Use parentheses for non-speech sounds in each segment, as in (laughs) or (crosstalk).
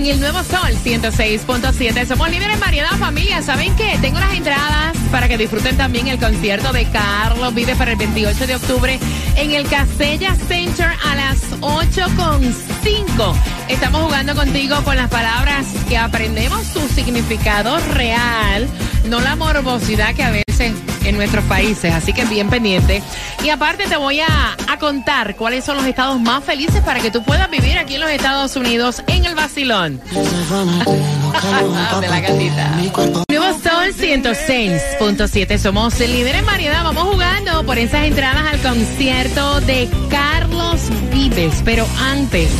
En el nuevo sol 106.7. Somos líderes en variedad, familia. ¿Saben qué? Tengo las entradas para que disfruten también el concierto de Carlos Vive para el 28 de octubre en el Casella Center a las 8.5. Estamos jugando contigo con las palabras que aprendemos su significado real, no la morbosidad que a veces en nuestros países, así que bien pendiente. Y aparte te voy a, a contar cuáles son los estados más felices para que tú puedas vivir aquí en los Estados Unidos en el vacilón. (laughs) de la gatita. Nuevo Sol 106.7. Somos el líder en variedad. Vamos jugando por esas entradas al concierto de Carlos Vives. Pero antes,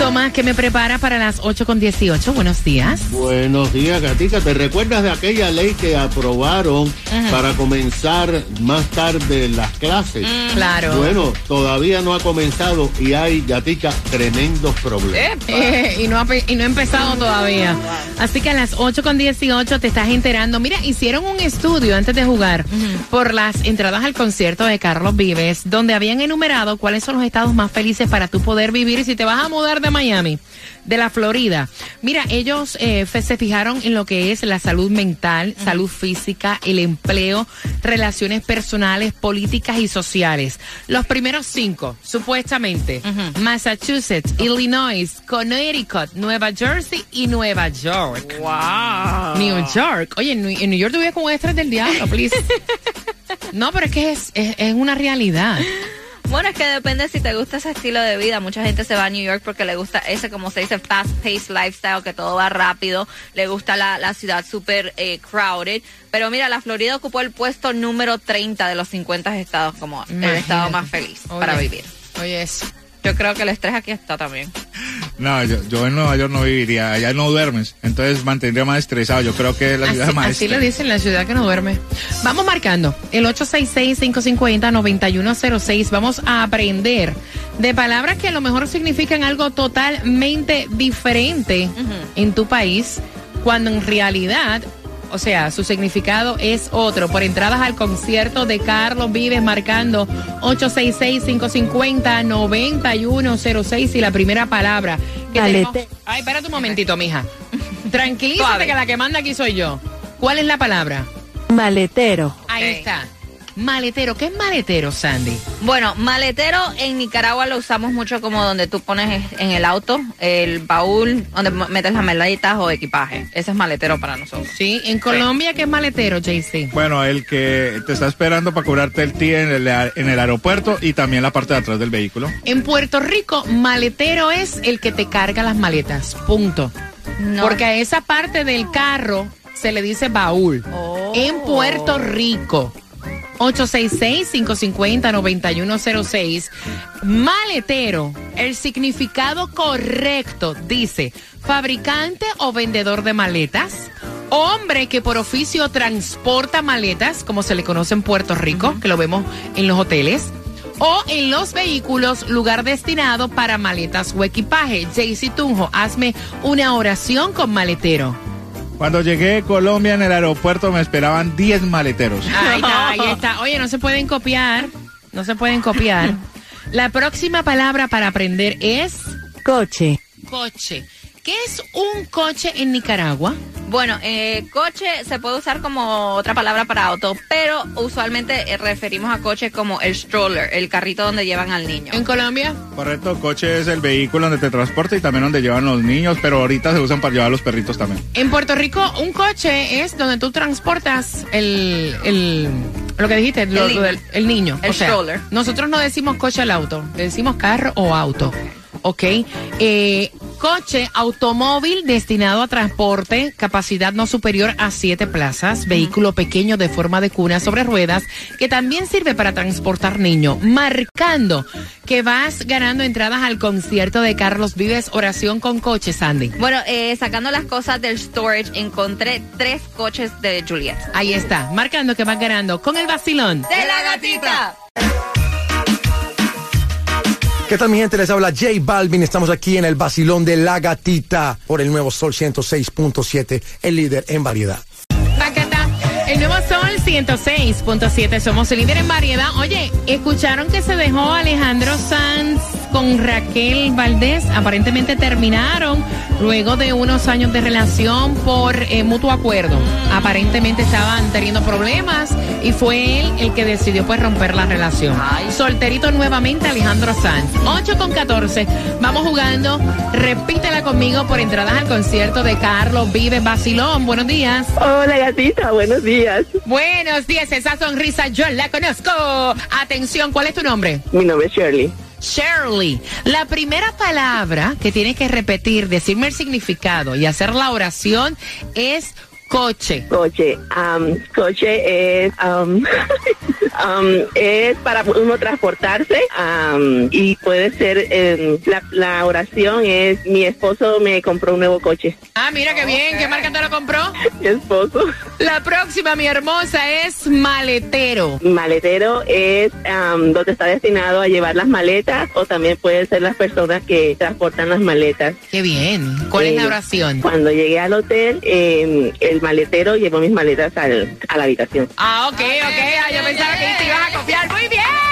Tomás, que me prepara para las 8 con 18. Buenos días. Buenos días, Gatica. ¿Te recuerdas de aquella ley que aprobaron para comenzar más tarde las clases? Claro. Bueno, todavía no ha comenzado y hay, Gatica, tremendos problemas. Eh, (laughs) y, no ha, y no ha empezado todavía. Así que a las 8 con 18 te estás enterando. Mira, hicieron un estudio antes de jugar por las entradas al concierto de Carlos Vives, donde habían enumerado cuáles son los estados más felices para tú poder vivir. Y si te vas a mudar de Miami, de la Florida, mira, ellos eh, se fijaron en lo que es la salud mental, salud física, el empleo, relaciones personales, políticas y sociales. Los primeros cinco, supuestamente, Massachusetts, Illinois, Connecticut, Nueva Jersey y Nueva York. Wow. New York. Oye, en New, en New York tuviera como estrés del diablo, please. (laughs) no, pero es que es, es, es una realidad. Bueno, es que depende si te gusta ese estilo de vida. Mucha gente se va a New York porque le gusta ese, como se dice, fast-paced lifestyle, que todo va rápido. Le gusta la, la ciudad súper eh, crowded. Pero mira, la Florida ocupó el puesto número 30 de los 50 estados como el estado más feliz para vivir. Oye, eso. Yo creo que el estrés aquí está también. No, yo, yo en Nueva York no viviría, allá no duermes, entonces mantendría más estresado. Yo creo que es la ciudad Así, más así le estrés. dicen la ciudad que no duerme. Vamos marcando el 866-550-9106. Vamos a aprender de palabras que a lo mejor significan algo totalmente diferente en tu país, cuando en realidad, o sea, su significado es otro. Por entradas al concierto de Carlos Vives marcando 866-550-9106 y la primera palabra que Malete- tenemos- Ay, espérate un momentito, mija. Tranquilízate Suave. que la que manda aquí soy yo. ¿Cuál es la palabra? Maletero. Ahí está. Maletero. ¿Qué es maletero, Sandy? Bueno, maletero en Nicaragua lo usamos mucho como donde tú pones en el auto el baúl, donde metes las malditas o equipaje. Ese es maletero para nosotros. Sí. En Colombia, ¿qué es maletero, JC? Bueno, el que te está esperando para cobrarte el TIE en el, en el aeropuerto y también la parte de atrás del vehículo. En Puerto Rico, maletero es el que te carga las maletas. Punto. No. Porque a esa parte del carro se le dice baúl. Oh. En Puerto Rico. 866-550-9106. Maletero. El significado correcto dice fabricante o vendedor de maletas. Hombre que por oficio transporta maletas, como se le conoce en Puerto Rico, que lo vemos en los hoteles. O en los vehículos, lugar destinado para maletas o equipaje. Jaycee Tunjo, hazme una oración con maletero. Cuando llegué a Colombia en el aeropuerto me esperaban 10 maleteros. Ahí está, (laughs) ahí está. Oye, no se pueden copiar. No se pueden copiar. La próxima palabra para aprender es Coche. coche. ¿Qué es un coche en Nicaragua? Bueno, eh, coche se puede usar como otra palabra para auto, pero usualmente eh, referimos a coche como el stroller, el carrito donde llevan al niño. ¿En Colombia? Correcto, coche es el vehículo donde te transporta y también donde llevan los niños, pero ahorita se usan para llevar a los perritos también. En Puerto Rico, un coche es donde tú transportas el, el lo que dijiste, lo- El lo del- el niño. El o sea, stroller. Nosotros no decimos coche al auto, decimos carro o auto. ¿Ok? Eh, Coche, automóvil destinado a transporte, capacidad no superior a siete plazas, vehículo pequeño de forma de cuna sobre ruedas, que también sirve para transportar niños, marcando que vas ganando entradas al concierto de Carlos Vives, oración con coche, Sandy. Bueno, eh, sacando las cosas del storage, encontré tres coches de Juliet. Ahí está, marcando que vas ganando con el vacilón. ¡De la gatita! ¿Qué tal mi gente? Les habla J Balvin. Estamos aquí en el Basilón de la Gatita por el nuevo Sol 106.7, el líder en variedad. El nuevo Sol 106.7, somos el líder en variedad. Oye, ¿escucharon que se dejó Alejandro Sanz con Raquel Valdés? Aparentemente terminaron luego de unos años de relación por eh, mutuo acuerdo. Aparentemente estaban teniendo problemas y fue él el que decidió pues romper la relación. Solterito nuevamente Alejandro Sanz. 8 con 14. Vamos jugando. Repítela conmigo por entradas al concierto de Carlos Vive Basilón. Buenos días. Hola gatita, buenos días. Buenos días, esa sonrisa yo la conozco. Atención, ¿cuál es tu nombre? Mi nombre es Shirley. Shirley. La primera palabra que tienes que repetir, decirme el significado y hacer la oración es coche. Coche, am, coche es, am, (laughs) am, es para uno transportarse am, y puede ser, em, la, la oración es, mi esposo me compró un nuevo coche. Ah, mira qué bien, ¿qué marca te lo compró? Mi esposo. La próxima, mi hermosa, es maletero. Maletero es am, donde está destinado a llevar las maletas o también pueden ser las personas que transportan las maletas. Qué bien. ¿Cuál es la Eh, oración? Cuando llegué al hotel, em, el maletero llevó mis maletas al, a la habitación. Ah, ok, ok. Ah, yo pensaba que te ibas a copiar. Muy bien.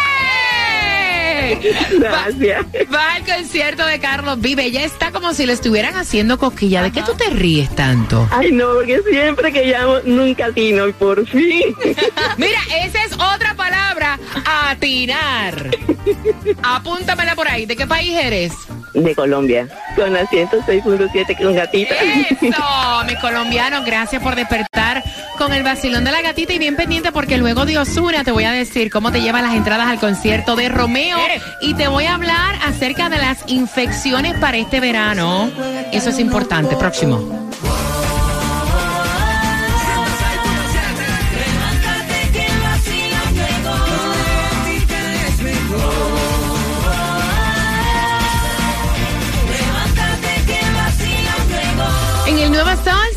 (laughs) Gracias. Va al concierto de Carlos Vive. Ya está como si le estuvieran haciendo cosquilla. ¿De qué tú te ríes tanto? Ay, no, porque siempre que llamo nunca atino y por fin. (laughs) Mira, esa es otra palabra. Atinar. (laughs) Apúntamela por ahí. ¿De qué país eres? De Colombia, con la 106.7 con gatita. Eso, mis colombianos, gracias por despertar con el vacilón de la gatita y bien pendiente porque luego de Osuna te voy a decir cómo te llevan las entradas al concierto de Romeo y te voy a hablar acerca de las infecciones para este verano. Eso es importante. Próximo.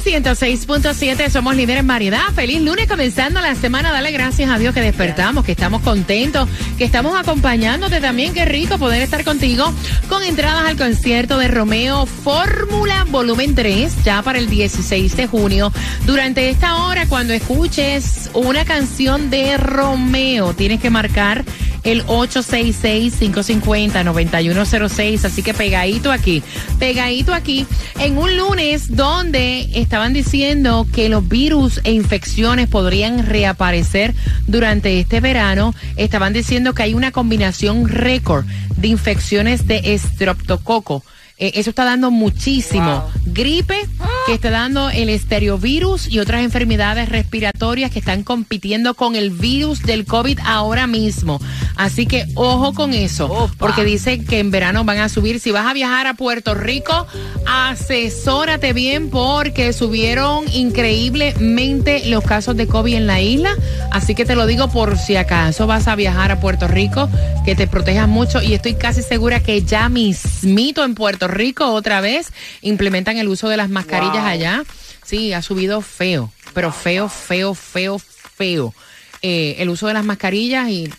106.7 somos líderes en variedad. Feliz lunes comenzando la semana. Dale gracias a Dios que despertamos, que estamos contentos, que estamos acompañándote también. Qué rico poder estar contigo con entradas al concierto de Romeo Fórmula Volumen 3 ya para el 16 de junio. Durante esta hora, cuando escuches una canción de Romeo, tienes que marcar el 866-550-9106. Así que pegadito aquí, pegadito aquí, en un lunes donde estaban diciendo que los virus e infecciones podrían reaparecer durante este verano, estaban diciendo que hay una combinación récord de infecciones de estreptococo. Eh, eso está dando muchísimo. Gripe, que está dando el estereovirus y otras enfermedades respiratorias que están compitiendo con el virus del COVID ahora mismo. Así que ojo con eso, porque dicen que en verano van a subir. Si vas a viajar a Puerto Rico, asesórate bien porque subieron increíblemente los casos de COVID en la isla. Así que te lo digo por si acaso vas a viajar a Puerto Rico, que te protejas mucho y estoy casi segura que ya mismito en Puerto Rico otra vez implementan el uso de las mascarillas allá. Sí, ha subido feo, pero feo, feo, feo, feo. eh, el uso de las mascarillas y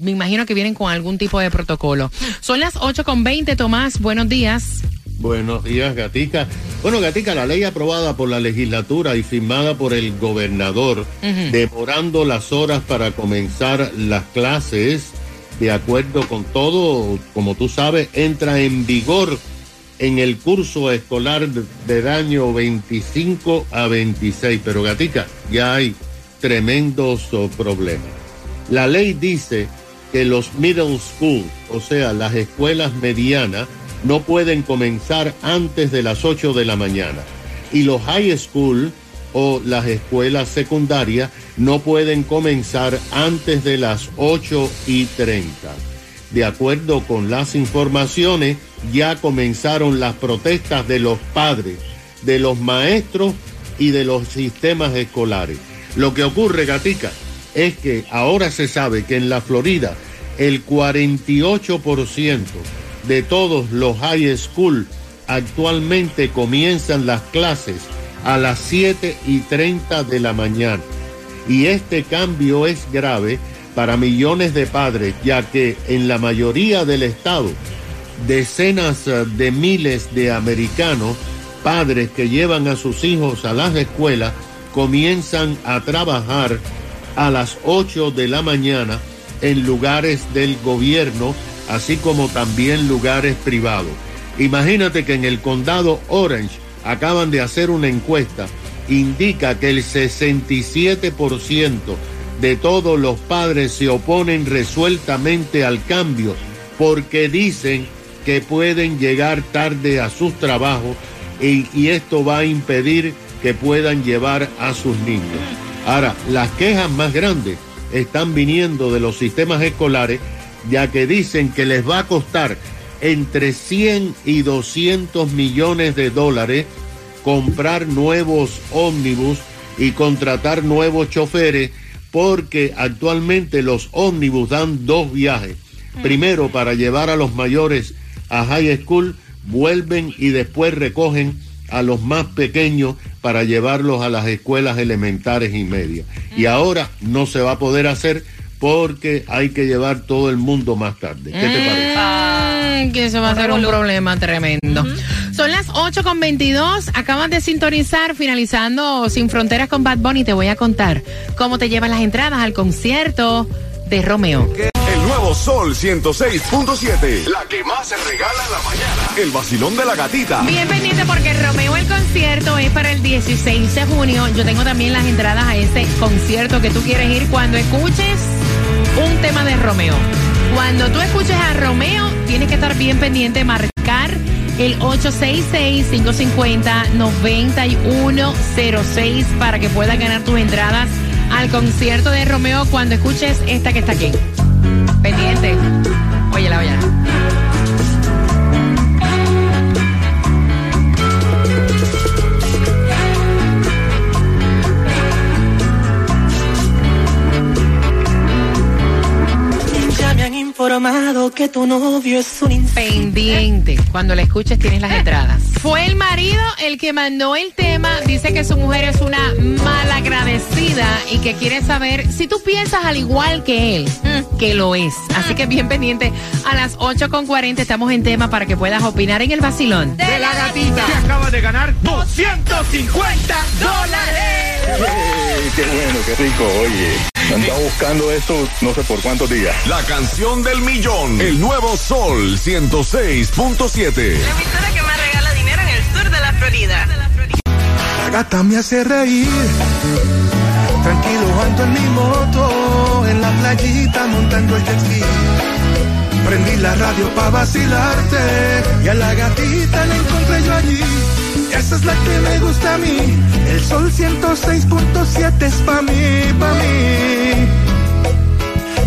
me imagino que vienen con algún tipo de protocolo. Son las 8 con 20, Tomás. Buenos días. Buenos días, Gatica. Bueno, Gatica, la ley aprobada por la legislatura y firmada por el gobernador, demorando las horas para comenzar las clases, de acuerdo con todo, como tú sabes, entra en vigor en el curso escolar de- del año 25 a 26. Pero, Gatica, ya hay tremendos oh, problemas. La ley dice que los middle school, o sea, las escuelas medianas, no pueden comenzar antes de las 8 de la mañana. Y los high school o las escuelas secundarias no pueden comenzar antes de las 8 y 30. De acuerdo con las informaciones, ya comenzaron las protestas de los padres, de los maestros y de los sistemas escolares. Lo que ocurre, Gatica, es que ahora se sabe que en la Florida el 48% de todos los high school actualmente comienzan las clases a las 7 y 30 de la mañana. Y este cambio es grave para millones de padres, ya que en la mayoría del estado, decenas eh, de miles de americanos, padres que llevan a sus hijos a las escuelas, comienzan a trabajar a las 8 de la mañana en lugares del gobierno, así como también lugares privados. Imagínate que en el condado Orange acaban de hacer una encuesta, indica que el 67% de todos los padres se oponen resueltamente al cambio porque dicen que pueden llegar tarde a sus trabajos y, esto va a impedir que puedan llevar a sus niños. Ahora, las quejas más grandes están viniendo de los sistemas escolares, ya que dicen que les va a costar entre 100 y 200 millones de dólares comprar nuevos ómnibus y contratar nuevos choferes, porque actualmente los ómnibus dan dos viajes. Primero para llevar a los mayores a high school, vuelven y después recogen a los más pequeños para llevarlos a las escuelas elementares y medias. Y ahora no se va a poder hacer porque hay que llevar todo el mundo más tarde. ¿Qué te parece? Que eso va a ser un problema tremendo. Son las 8 con 22. Acabas de sintonizar, finalizando Sin Fronteras con Bad Bunny. Te voy a contar cómo te llevan las entradas al concierto de Romeo. El nuevo Sol 106.7. La que más se regala en la mañana. El vacilón de la gatita. Bien pendiente porque Romeo el concierto es para el 16 de junio. Yo tengo también las entradas a ese concierto que tú quieres ir cuando escuches un tema de Romeo. Cuando tú escuches a Romeo, tienes que estar bien pendiente, marcar el 866-550-9106 para que puedas ganar tus entradas al concierto de Romeo cuando escuches esta que está aquí. Pendiente. Óyela, óyela. Que tu novio es un. Pendiente. Cuando la escuches tienes las entradas. Fue el marido el que mandó el tema. Dice que su mujer es una malagradecida y que quiere saber si tú piensas al igual que él, que lo es. Así que bien pendiente. A las 8.40 estamos en tema para que puedas opinar en el vacilón. De la gatita. Que acaba de ganar 250 dólares. Qué bueno, qué rico, oye. Andaba buscando eso no sé por cuántos días. La canción del millón. El nuevo Sol 106.7. emisora que más regala dinero en el sur de la Florida. La gata me hace reír. Tranquilo ando en mi moto, en la playita montando el jet ski. Prendí la radio pa' vacilarte y a la gatita la encontré yo allí. Esa es la que me gusta a mí. El sol 106.7 es pa' mí, pa' mí.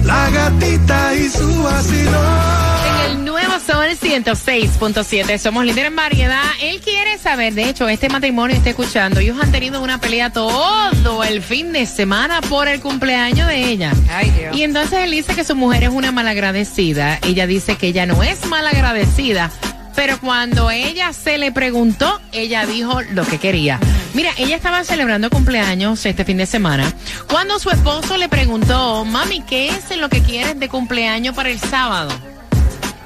La gatita y su vacilón. En el nuevo Sol 106.7, somos líder en variedad. Él quiere saber, de hecho, este matrimonio está escuchando. Ellos han tenido una pelea todo el fin de semana por el cumpleaños de ella. Ay, Dios. Y entonces él dice que su mujer es una malagradecida. Ella dice que ella no es malagradecida. Pero cuando ella se le preguntó, ella dijo lo que quería. Mira, ella estaba celebrando cumpleaños este fin de semana. Cuando su esposo le preguntó, mami, ¿qué es lo que quieres de cumpleaños para el sábado?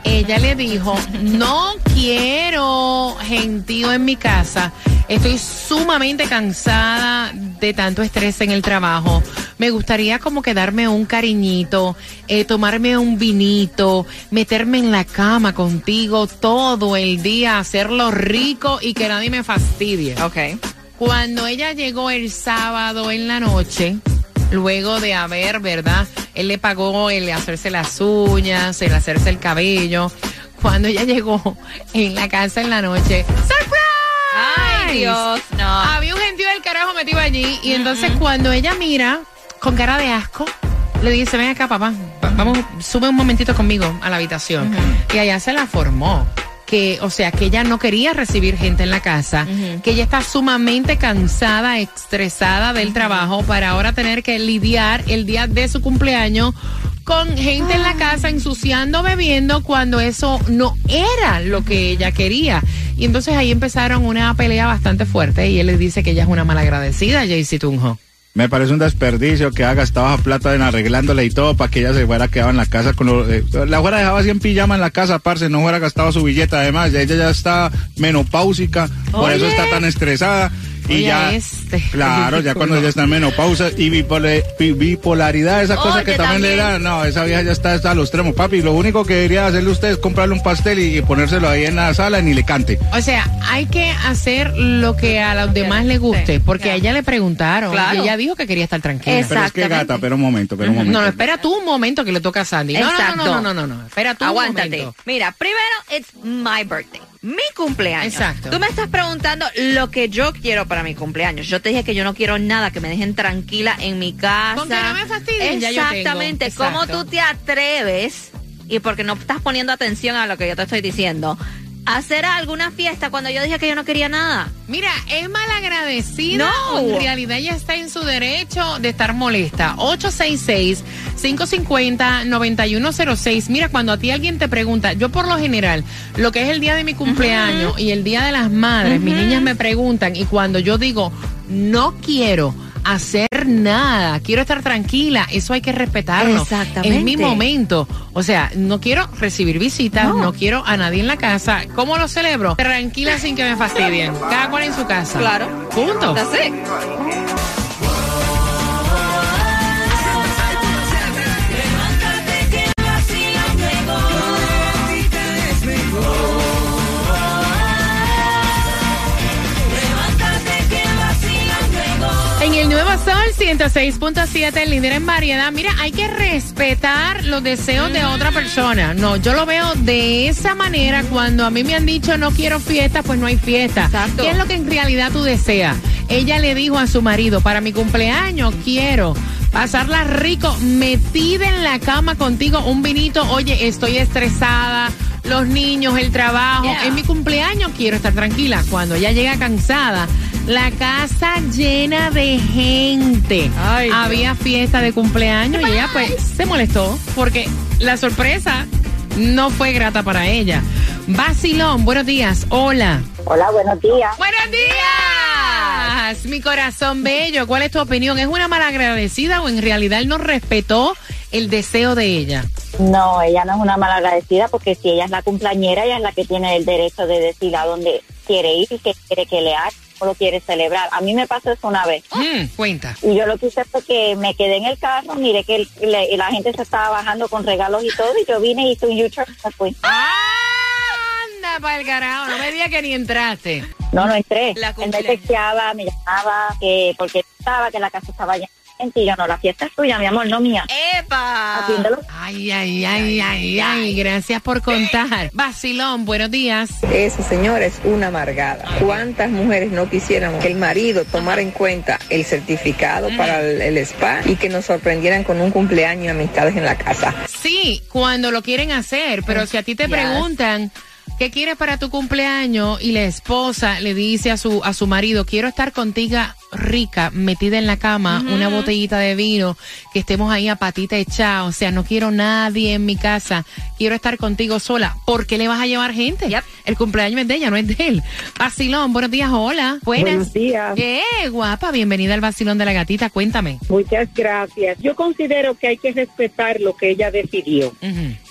Ella le dijo, no quiero gentío en mi casa. Estoy sumamente cansada de tanto estrés en el trabajo. Me gustaría como quedarme un cariñito, eh, tomarme un vinito, meterme en la cama contigo todo el día, hacerlo rico y que nadie me fastidie. Ok. Cuando ella llegó el sábado en la noche, luego de haber, ¿verdad? Él le pagó el hacerse las uñas, el hacerse el cabello. Cuando ella llegó en la casa en la noche, ¡surprise! Ay, Dios, no. Había un gentío del carajo metido allí y entonces cuando ella mira con cara de asco, le dice, ven acá papá, vamos, sube un momentito conmigo a la habitación. Y allá se la formó que, o sea, que ella no quería recibir gente en la casa, que ella está sumamente cansada, estresada del trabajo para ahora tener que lidiar el día de su cumpleaños con gente en la casa ensuciando, bebiendo, cuando eso no era lo que ella quería. Y entonces ahí empezaron una pelea bastante fuerte y él le dice que ella es una malagradecida, Jaycee Tunjo. Me parece un desperdicio que ha gastado esa plata en arreglándole y todo para que ella se fuera quedado en la casa con lo, eh, la fuera dejado así en pijama en la casa, parce, no fuera gastado su billete además, ya ella ya está menopáusica, por eso está tan estresada y ya este. (laughs) claro, ya cuando ella está en menopausa y bipolaridad, esa cosa Oye, que también, le da, no, esa vieja ya está, está a los extremos, papi, lo único que debería hacerle usted es comprarle un pastel y, y ponérselo ahí en la sala y ni le cante. O sea, hay que hacer lo que a los demás le guste, porque a ella le preguntaron Claro. y ella dijo que quería estar tranquila. Pero es que gata, pero un momento, pero un momento. No, no, espera tú un momento que le toca a Sandy. No, no, Exacto. no, no, no, no, no, espera tú un Aguántate. momento. Mira, primero, it's my birthday. Mi cumpleaños. Exacto. Tú me estás preguntando lo que yo quiero para mi cumpleaños. Yo te dije que yo no quiero nada, que me dejen tranquila en mi casa. Con que no me fastidien, ya yo tengo. Exactamente. ¿Cómo tú te atreves, y porque no estás poniendo atención a lo que yo te estoy diciendo, hacer alguna fiesta cuando yo dije que yo no quería nada? Mira, es malagradecida. No. En realidad ella está en su derecho de estar molesta. 866-550-9106. Mira, cuando a ti alguien te pregunta, yo por lo general, lo que es el día de mi cumpleaños y el día de las madres, mis niñas me preguntan y cuando yo digo, no quiero hacer nada, quiero estar tranquila, eso hay que respetarlo. Exactamente. Es mi momento. O sea, no quiero recibir visitas, no. No. quiero a nadie en la casa. ¿Cómo lo celebro? Tranquila sin que me fastidien. Cada cual en su casa. Claro. Punto. Sol 106.7, el líder en variedad. Mira, hay que respetar los deseos de otra persona. No, yo lo veo de esa manera. Cuando a mí me han dicho no quiero fiesta, pues no hay fiesta. Exacto. ¿Qué es lo que en realidad tú deseas? Ella le dijo a su marido, para mi cumpleaños quiero pasarla rico, metida en la cama contigo, un vinito. Oye, estoy estresada. Los niños, el trabajo. Yeah. En mi cumpleaños quiero estar tranquila. Cuando ella llega cansada, la casa llena de gente. Ay, Dios. Había fiesta de cumpleaños y ella pues se molestó porque la sorpresa no fue grata para ella. Basilón, buenos días. Hola. Hola, buenos días. Buenos días. Mi corazón bello. ¿Cuál es tu opinión? ¿Es una malagradecida o en realidad él no respetó el deseo de ella? No, ella no es una mala agradecida porque si ella es la cumpleañera, ella es la que tiene el derecho de decir a dónde quiere ir y qué quiere que le haga, lo quiere celebrar. A mí me pasó eso una vez. Mm, cuenta. Y yo lo que hice fue que me quedé en el carro, miré que el- le- la gente se estaba bajando con regalos y todo, y yo vine y hice un U-turn y me fui. Anda para el carajo. No me digas que ni entraste. No, no entré. La Él me texteaba, me llamaba, que porque estaba, que la casa estaba llena de gente, y yo no, la fiesta es tuya, mi amor, no mía. ¡Epa! Atiéndelo. Ay, ay, ay, ay, ay. Gracias por contar. Basilón, buenos días. Esa señora es una amargada. ¿Cuántas mujeres no quisiéramos que el marido tomara en cuenta el certificado para el, el spa y que nos sorprendieran con un cumpleaños y amistades en la casa? Sí, cuando lo quieren hacer, pero si a ti te Yes. preguntan qué quieres para tu cumpleaños y la esposa le dice a su a su marido, quiero estar contigo rica, metida en la cama, una botellita de vino, que estemos ahí a patita echada, o sea, no quiero nadie en mi casa, quiero estar contigo sola. ¿Por qué le vas a llevar gente? Yep. El cumpleaños es de ella, no es de él. Vacilón, buenos días, hola. Buenas. Buenos días. Eh, guapa, bienvenida al vacilón de la gatita, cuéntame. Muchas gracias. Yo considero que hay que respetar lo que ella decidió.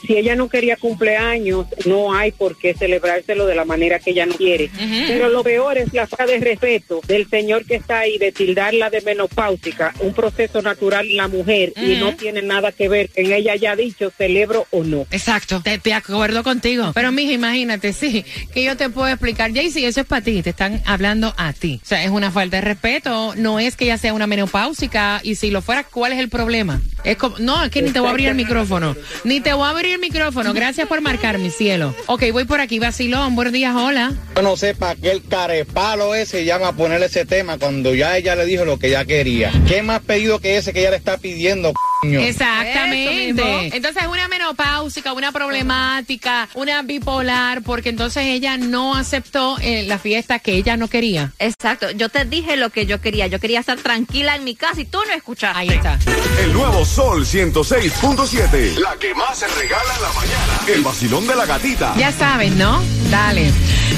Si ella no quería cumpleaños, no hay por qué celebrárselo de la manera que ella no quiere. Pero lo peor es la falta de respeto del señor que está ahí, de tildarla de menopáusica, un proceso natural en la mujer y no tiene nada que ver en ella haya dicho celebro o no. Exacto, te, te acuerdo contigo. Pero, mija, imagínate, sí, que yo te puedo explicar, Jaycee, eso es para ti, te están hablando a ti. O sea, es una falta de respeto, no es que ella sea una menopáusica, y si lo fuera, ¿cuál es el problema? Es como, no, es que ni te voy a abrir el micrófono, ni te voy a abrir el micrófono, gracias por marcar, mi cielo. Ok, voy por aquí, vacilón, buenos días, hola. Yo no sé para qué el carepalo ese llama a ponerle ese tema cuando ya ella le dijo lo que ella quería. ¿Qué más pedido que ese que ella le está pidiendo? Exactamente. Entonces una menopáusica, una problemática, una bipolar, porque entonces ella no aceptó eh, la fiesta que ella no quería. Exacto. Yo te dije lo que yo quería. Yo quería estar tranquila en mi casa y tú no escuchaste. Ahí está. El nuevo Sol 106.7. La que más se regala en la mañana. El vacilón de la gatita. Ya sabes, ¿no? Dale.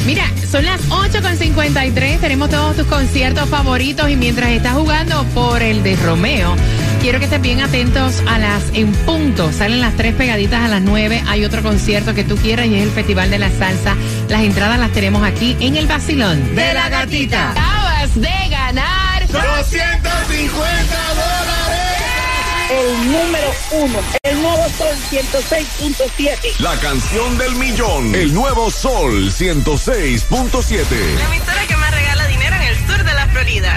Mira, son las 8.53, tenemos todos tus conciertos favoritos y mientras estás jugando por el de Romeo, quiero que estés bien atentos a las en punto. Salen las tres pegaditas a las 9. Hay otro concierto que tú quieras y es el Festival de la Salsa. Las entradas las tenemos aquí en el Basilón De la gatita. Acabas de ganar 250 dólares. El número uno, el nuevo Sol 106.7. La canción del millón. El nuevo Sol 106.7. La emisora que más regala dinero en el sur de la Florida.